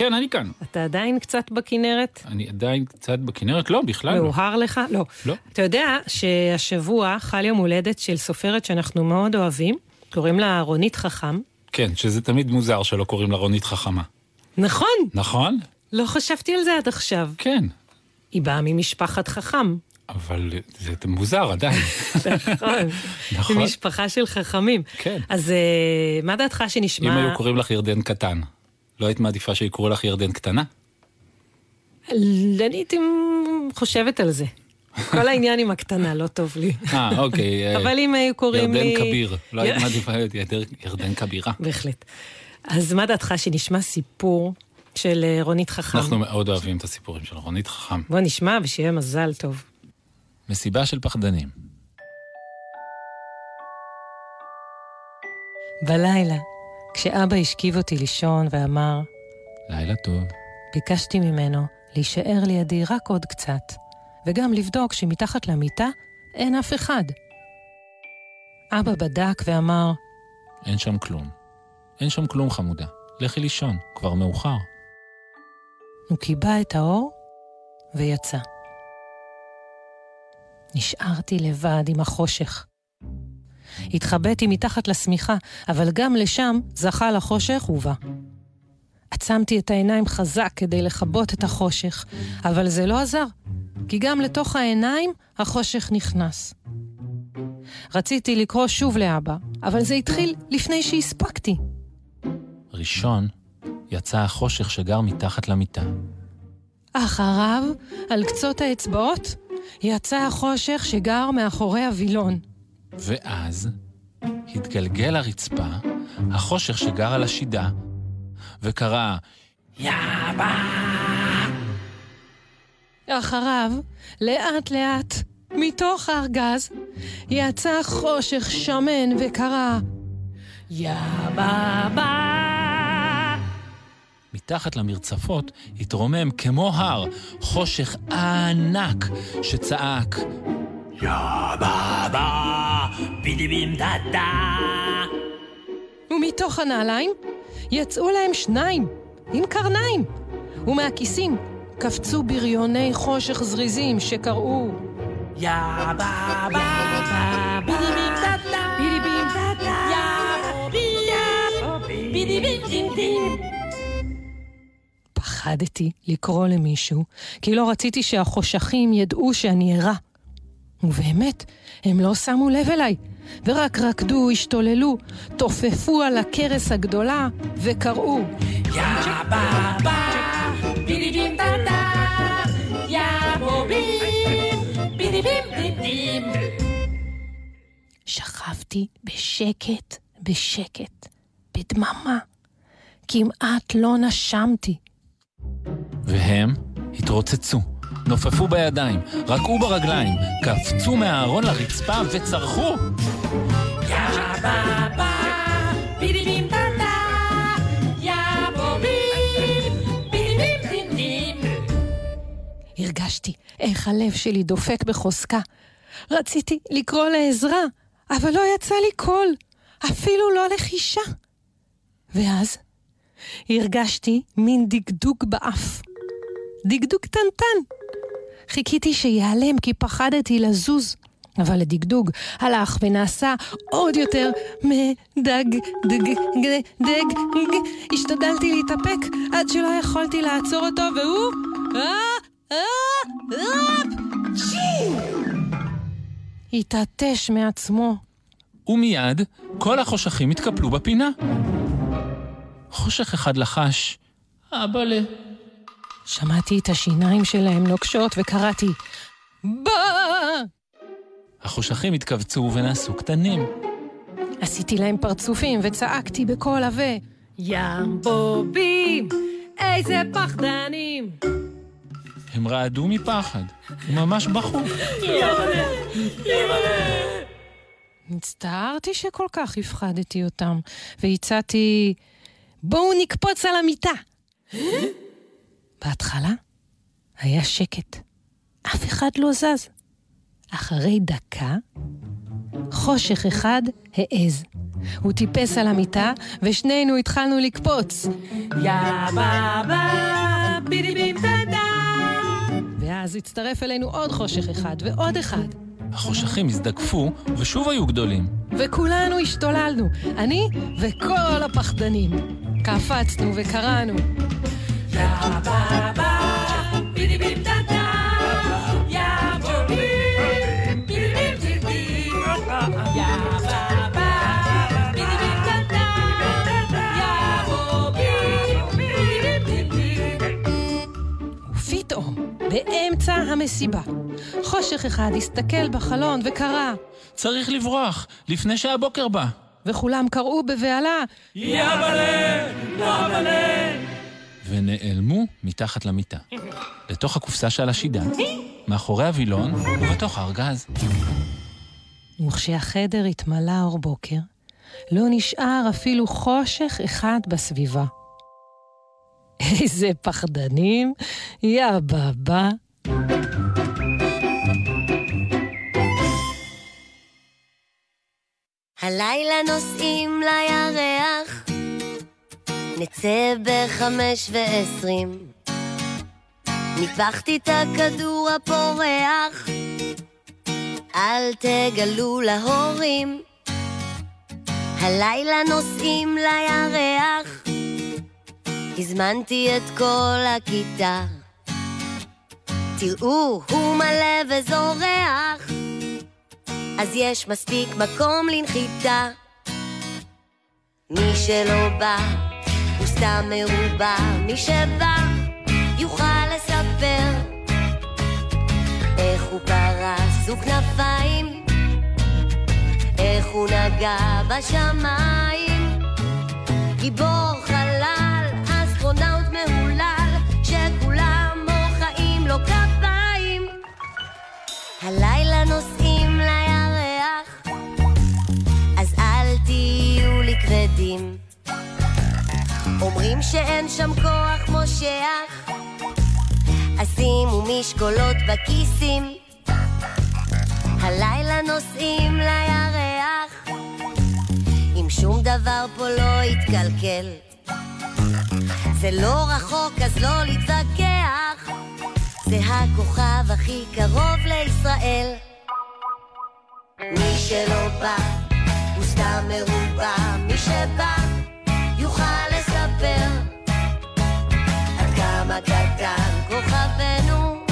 כן, אני כאן. אתה עדיין קצת בכנרת? אני עדיין קצת בכנרת? לא, בכלל לא. מאוהר לך? לא. לא. אתה יודע שהשבוע חל יום הולדת של סופרת שאנחנו מאוד אוהבים, קוראים לה רונית חכם. כן, שזה תמיד מוזר שלא קוראים לה רונית חכמה. נכון, נכון? לא חשבתי על זה עד עכשיו. כן. היא באה ממשפחת חכם. אבל זה מוזר עדיין. נכון. נכון. ממשפחה של חכמים. כן. אז אה, מה דעתך שנשמע... אם היו קוראים לך ירדן קטן, לא היית מעדיפה שיקראו לך ירדן קטנה? אני הייתי חושבת על זה. כל העניין עם הקטנה לא טוב לי. אה, אוקיי. אה, אבל אם היו קוראים לי... ירדן כביר. לא היית מעדיפה להיות ירדן- ירדן כבירה. בהחלט. אז מה דעתך שנשמע סיפור של אה, רונית חכם? אנחנו מאוד אוהבים את הסיפורים של רונית חכם. בוא נשמע ושיהיה מזל טוב. מסיבה של פחדנים. בלילה, כשאבא השכיב אותי לישון ואמר, לילה טוב. ביקשתי ממנו להישאר לידי רק עוד קצת, וגם לבדוק שמתחת למיטה אין אף אחד. אבא בדק ואמר, אין שם כלום. אין שם כלום, חמודה. לכי לישון, כבר מאוחר. הוא קיבע את האור ויצא. נשארתי לבד עם החושך. התחבאתי מתחת לשמיכה, אבל גם לשם זכה לחושך ובא. עצמתי את העיניים חזק כדי לכבות את החושך, אבל זה לא עזר, כי גם לתוך העיניים החושך נכנס. רציתי לקרוא שוב לאבא, אבל זה התחיל לפני שהספקתי. ראשון יצא החושך שגר מתחת למיטה. אחריו, על קצות האצבעות, יצא החושך שגר מאחורי הווילון. ואז התגלגל לרצפה החושך שגר על השידה, וקרא, אחריו, לאט לאט, מתוך הארגז, יצא חושך שמן וקרא, יא בבא. מתחת למרצפות התרומם כמו הר חושך ענק שצעק, ומתוך הנעליים יצאו להם שניים, עם קרניים, ומהכיסים קפצו בריוני חושך זריזים שקראו יא בבא בידיבים טאטה בידיבים טאטה יא בידיבים דים דים. פחדתי לקרוא למישהו, כי לא רציתי שהחושכים ידעו שאני ערה. ובאמת, הם לא שמו לב אליי, ורק רקדו, השתוללו, תופפו על הכרס הגדולה, וקראו יא בבא בידיבים טאטה יא בובים בידיבים דים דים שכבתי בשקט, בשקט, בדממה. כמעט לא נשמתי. והם התרוצצו, נופפו בידיים, רקעו ברגליים, קפצו מהארון לרצפה וצרחו. בידיבים טאטה, יא בובים, בידיבים דים דים. הרגשתי איך הלב שלי דופק בחוזקה. רציתי לקרוא לעזרה, אבל לא יצא לי קול, אפילו לא לחישה. ואז הרגשתי מין דגדוג באף. דגדוג קטנטן. חיכיתי שיעלם כי פחדתי לזוז, אבל הדגדוג הלך ונעשה עוד יותר מדג, דג, דג, דג, דג. השתדלתי להתאפק עד שלא יכולתי לעצור אותו, והוא... אה, אה! התעטש מעצמו. ומיד כל החושכים התקפלו בפינה. חושך אחד לחש, אבאלה. שמעתי את השיניים שלהם נוקשות וקראתי, בא! החושכים התכווצו ונעשו קטנים. עשיתי להם פרצופים וצעקתי בקול עבה, ים בובים, איזה פחדנים! הם רעדו מפחד, וממש בכו. הצטערתי שכל כך הפחדתי אותם, והצעתי, בואו נקפוץ על המיטה. בהתחלה היה שקט, אף אחד לא זז. אחרי דקה, חושך אחד העז. הוא טיפס על המיטה, ושנינו התחלנו לקפוץ. יא בבא, בידיבים טאטה. ואז הצטרף אלינו עוד חושך אחד ועוד אחד. החושכים הזדקפו, ושוב היו גדולים. וכולנו השתוללנו, אני וכל הפחדנים. קפצנו וקראנו. באמצע המסיבה, חושך אחד הסתכל בחלון וקרא, צריך לברוח, לפני שהבוקר בא. וכולם קראו בבהלה, יבלה! יבלה! ונעלמו מתחת למיטה. לתוך הקופסה שעל השידה, מאחורי הווילון ובתוך הארגז. וכשהחדר התמלא אור בוקר, לא נשאר אפילו חושך אחד בסביבה. איזה פחדנים, יא בבא. הלילה נוסעים לירח, נצא בחמש ועשרים. ניפחתי את הכדור הפורח, אל תגלו להורים. הלילה נוסעים לירח, הזמנתי את כל הכיתה. תראו, הוא מלא וזורח. אז יש מספיק מקום לנחיתה. מי שלא בא, סתם מרובע, מי שבא, יוכל לספר איך הוא פרס וכנפיים, איך הוא נגע בשמיים. גיבור חלל, אסטרונאוט מהולל, שכולם מוחאים לו כפיים. הלילה אומרים שאין שם כוח מושך, אז שימו משקולות בכיסים. הלילה נוסעים לירח, אם שום דבר פה לא יתקלקל. זה לא רחוק אז לא להתווכח, זה הכוכב הכי קרוב לישראל. מי שלא בא, הוא סתם מרובע, מי שבא, יוכל לספר עד כמה קטן כוכבנו,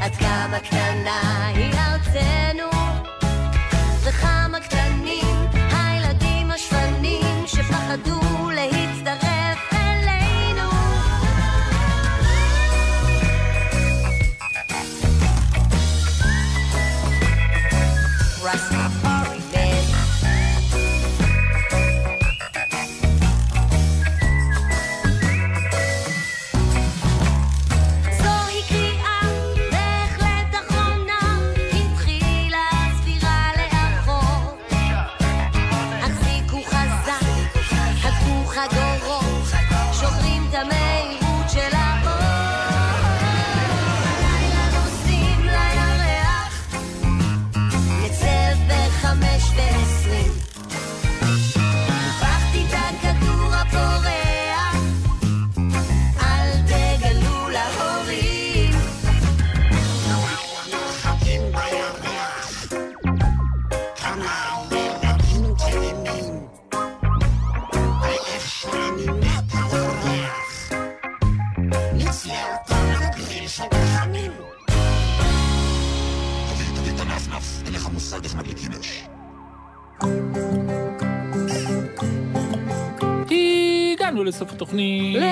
עד כמה קטנה היא ארצנו, וכמה קטנים הילדים השפנים שפחדו לסוף התוכנית.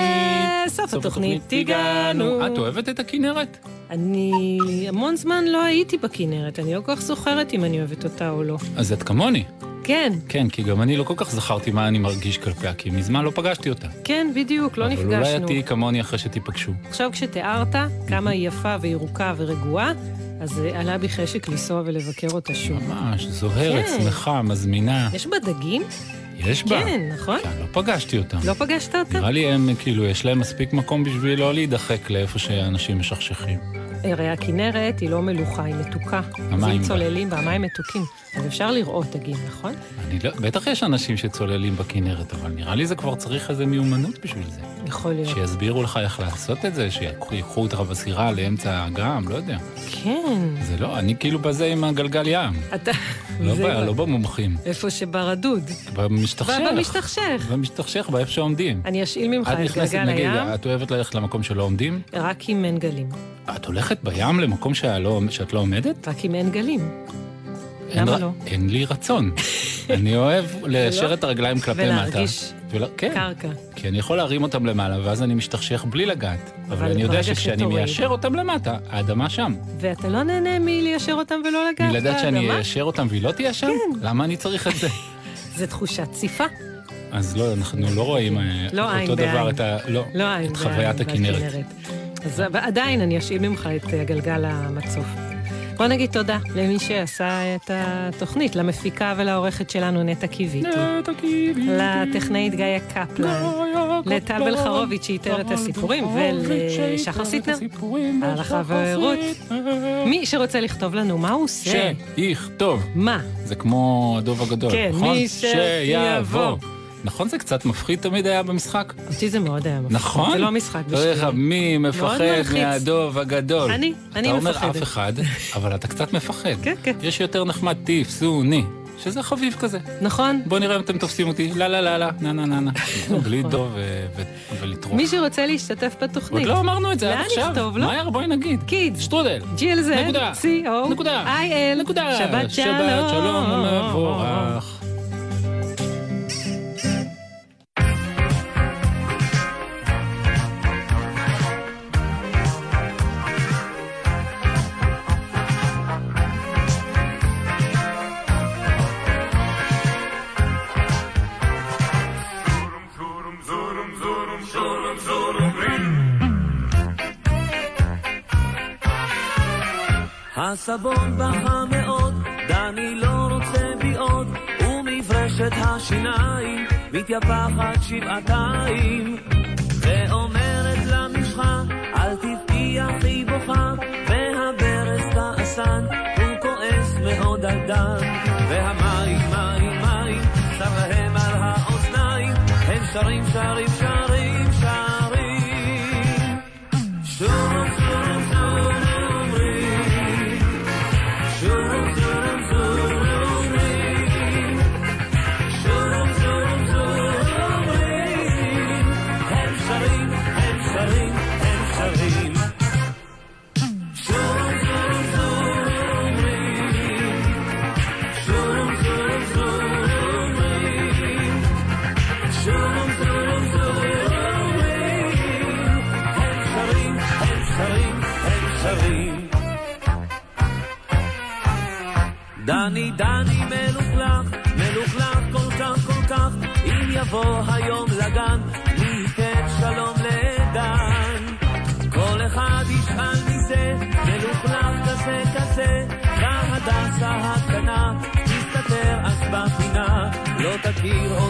לסוף התוכנית הגענו. את אוהבת את הכנרת? אני המון זמן לא הייתי בכנרת, אני לא כל כך זוכרת אם אני אוהבת אותה או לא. אז את כמוני. כן, כן, כי גם אני לא כל כך זכרתי מה אני מרגיש כלפיה, כי מזמן לא פגשתי אותה. כן, בדיוק, לא אבל אולי את נפגשנו. תהיי כמוני אחרי שתיפגשו. עכשיו כשתיארת כמה היא יפה וירוקה ורגועה, אז אה, עלה בי חשק לנסוע ולבקר אותה שוב. ממש, זוהרת, כן. שמחה, מזמינה. יש בה דגים? יש בה. כן, נכון? כן, לא פגשתי אותם. לא פגשת אותה? נראה לי הם, כאילו, יש להם מספיק מקום בשביל לא להידחק לאיפה שאנשים משכשכים. הרי הכנרת היא לא מלוכה, היא מתוקה. המים אז בה. צוללים בה, המים מתוקים. אז אפשר לראות דגים, נכון? אני לא, בטח יש אנשים שצוללים בכנרת, אבל נראה לי זה כבר צריך איזה מיומנות בשביל זה. יכול להיות. שיסבירו לך איך לעשות את זה, שיקחו אותך בסירה לאמצע האגם, לא יודע. כן. זה לא, אני כאילו בזה עם הגלגל ים. אתה... לא, זה ב, כבר- לא במומחים. איפה שברדוד. במשתכשך. במשתכשך. במשתכשך, באיפה שעומדים. אני אשאיל ממך את גלגל נגיד, הים, את אוהבת ללכת למקום שלא עומדים? רק אם אין גלים. את הולכת בים למקום שאת לא עומדת? רק אם אין גלים. אין למה לא? אין לי רצון. אני אוהב ליישר את הרגליים כלפי מטה. ולהרגיש ול- כן, קרקע. כי אני יכול להרים אותם למעלה, ואז אני משתכשך בלי לגעת. אבל אבל אני יודע שכשאני מיישר אותם למטה, האדמה שם. ואתה לא נהנה מליישר אותם ולא לגעת מלדעת שאני באדמה? איישר אותם והיא לא תהיה שם? למה אני צריך את זה? זה תחושת ציפה. אז לא, אנחנו לא רואים אה, לא אותו דבר. את ה... לא, לא את חוויית הכנרת. אז עדיין אני אשאיל ממך את גלגל המצוף. בוא נגיד תודה למי שעשה את התוכנית, למפיקה ולעורכת שלנו נטע קיוויתי. לטכנאית גיא קפלן. לטל בלחרוביץ' שאיתר את הסיפורים, ולשחר סיטנר. ההלכה והערות. מי שרוצה לכתוב לנו מה הוא עושה. שיכתוב. מה? זה כמו הדוב הגדול, כן, נכון? מי שיבוא. נכון זה קצת מפחיד תמיד היה במשחק? אותי זה מאוד היה מפחיד. נכון? זה לא משחק לא יודע לך, מי מפחד. מהדוב הגדול? אני, אני אתה אומר מפחדת. אף אחד, אבל אתה קצת מפחד. כן, כן. יש יותר נחמד תפסוני, שזה חביב כזה. נכון. בוא נראה אם אתם תופסים אותי, לה לה לה לה, נה נה נה נה. בלי דוב ו- ו- ולטרוף. מי שרוצה להשתתף בתוכנית. עוד לא אמרנו את זה עד עכשיו. לאן נכתוב, לא? מהר, בואי נגיד. קיד. שטרודל. GLZ, נקודה. CO, נקודה. IL, נקודה. שבת שלום. שבת שלום ומבורך. הסבון בכה מאוד, דני לא רוצה בי עוד, ומברשת השיניים מתייפחת שבעתיים. ואומרת למשחה, אל תבכי אחי בוכה, והברז כעסן, הוא כועס מאוד על דן. והמים, מים, מים, שר להם על האוזניים, הם שרים, שרים, שרים.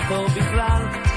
תכיר אותו בכלל,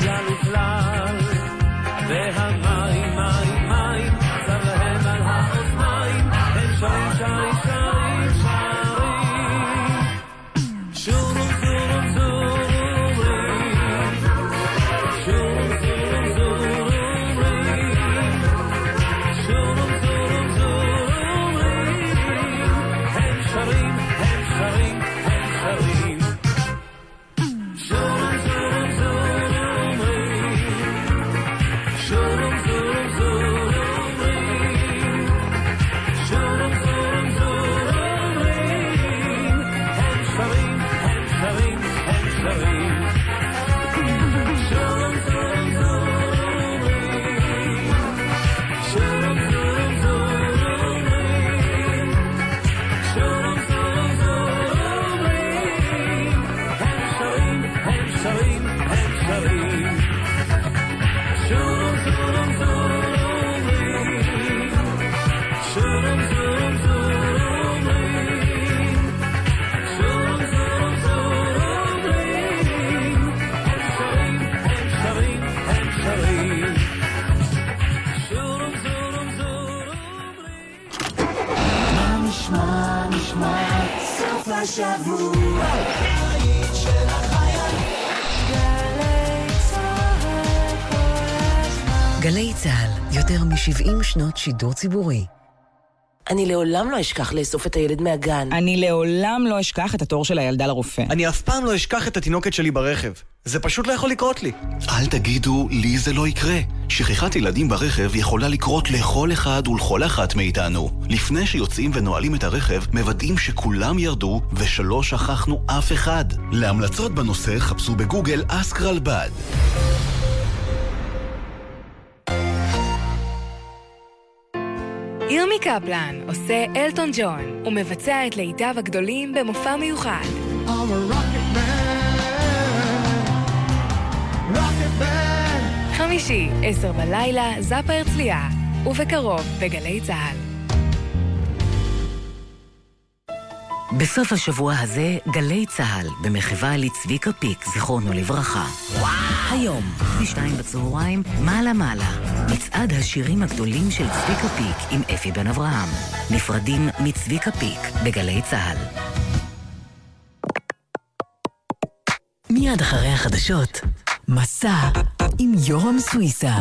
70 שנות שידור ציבורי. אני לעולם לא אשכח לאסוף את הילד מהגן. אני לעולם לא אשכח את התור של הילדה לרופא. אני אף פעם לא אשכח את התינוקת שלי ברכב. זה פשוט לא יכול לקרות לי. אל תגידו, לי זה לא יקרה. שכחת ילדים ברכב יכולה לקרות לכל אחד ולכל אחת מאיתנו. לפני שיוצאים ונועלים את הרכב, מוודאים שכולם ירדו ושלא שכחנו אף אחד. להמלצות בנושא חפשו בגוגל אסקרלבד. ירמי קפלן עושה אלטון ג'ון ומבצע את להיטיו הגדולים במופע מיוחד. I'm a rocket man, rocket man. חמישי, עשר בלילה, זאפה הרצליה, ובקרוב בגלי צה"ל. בסוף השבוע הזה, גלי צה"ל, במחווה לצביקה פיק, זיכרונו לברכה. היום, בשתיים בצהריים, מעלה מעלה. מצעד השירים הגדולים של צביקה פיק עם אפי בן אברהם. נפרדים מצביקה פיק בגלי צה"ל. מיד אחרי החדשות, מסע עם יורם סוויסה.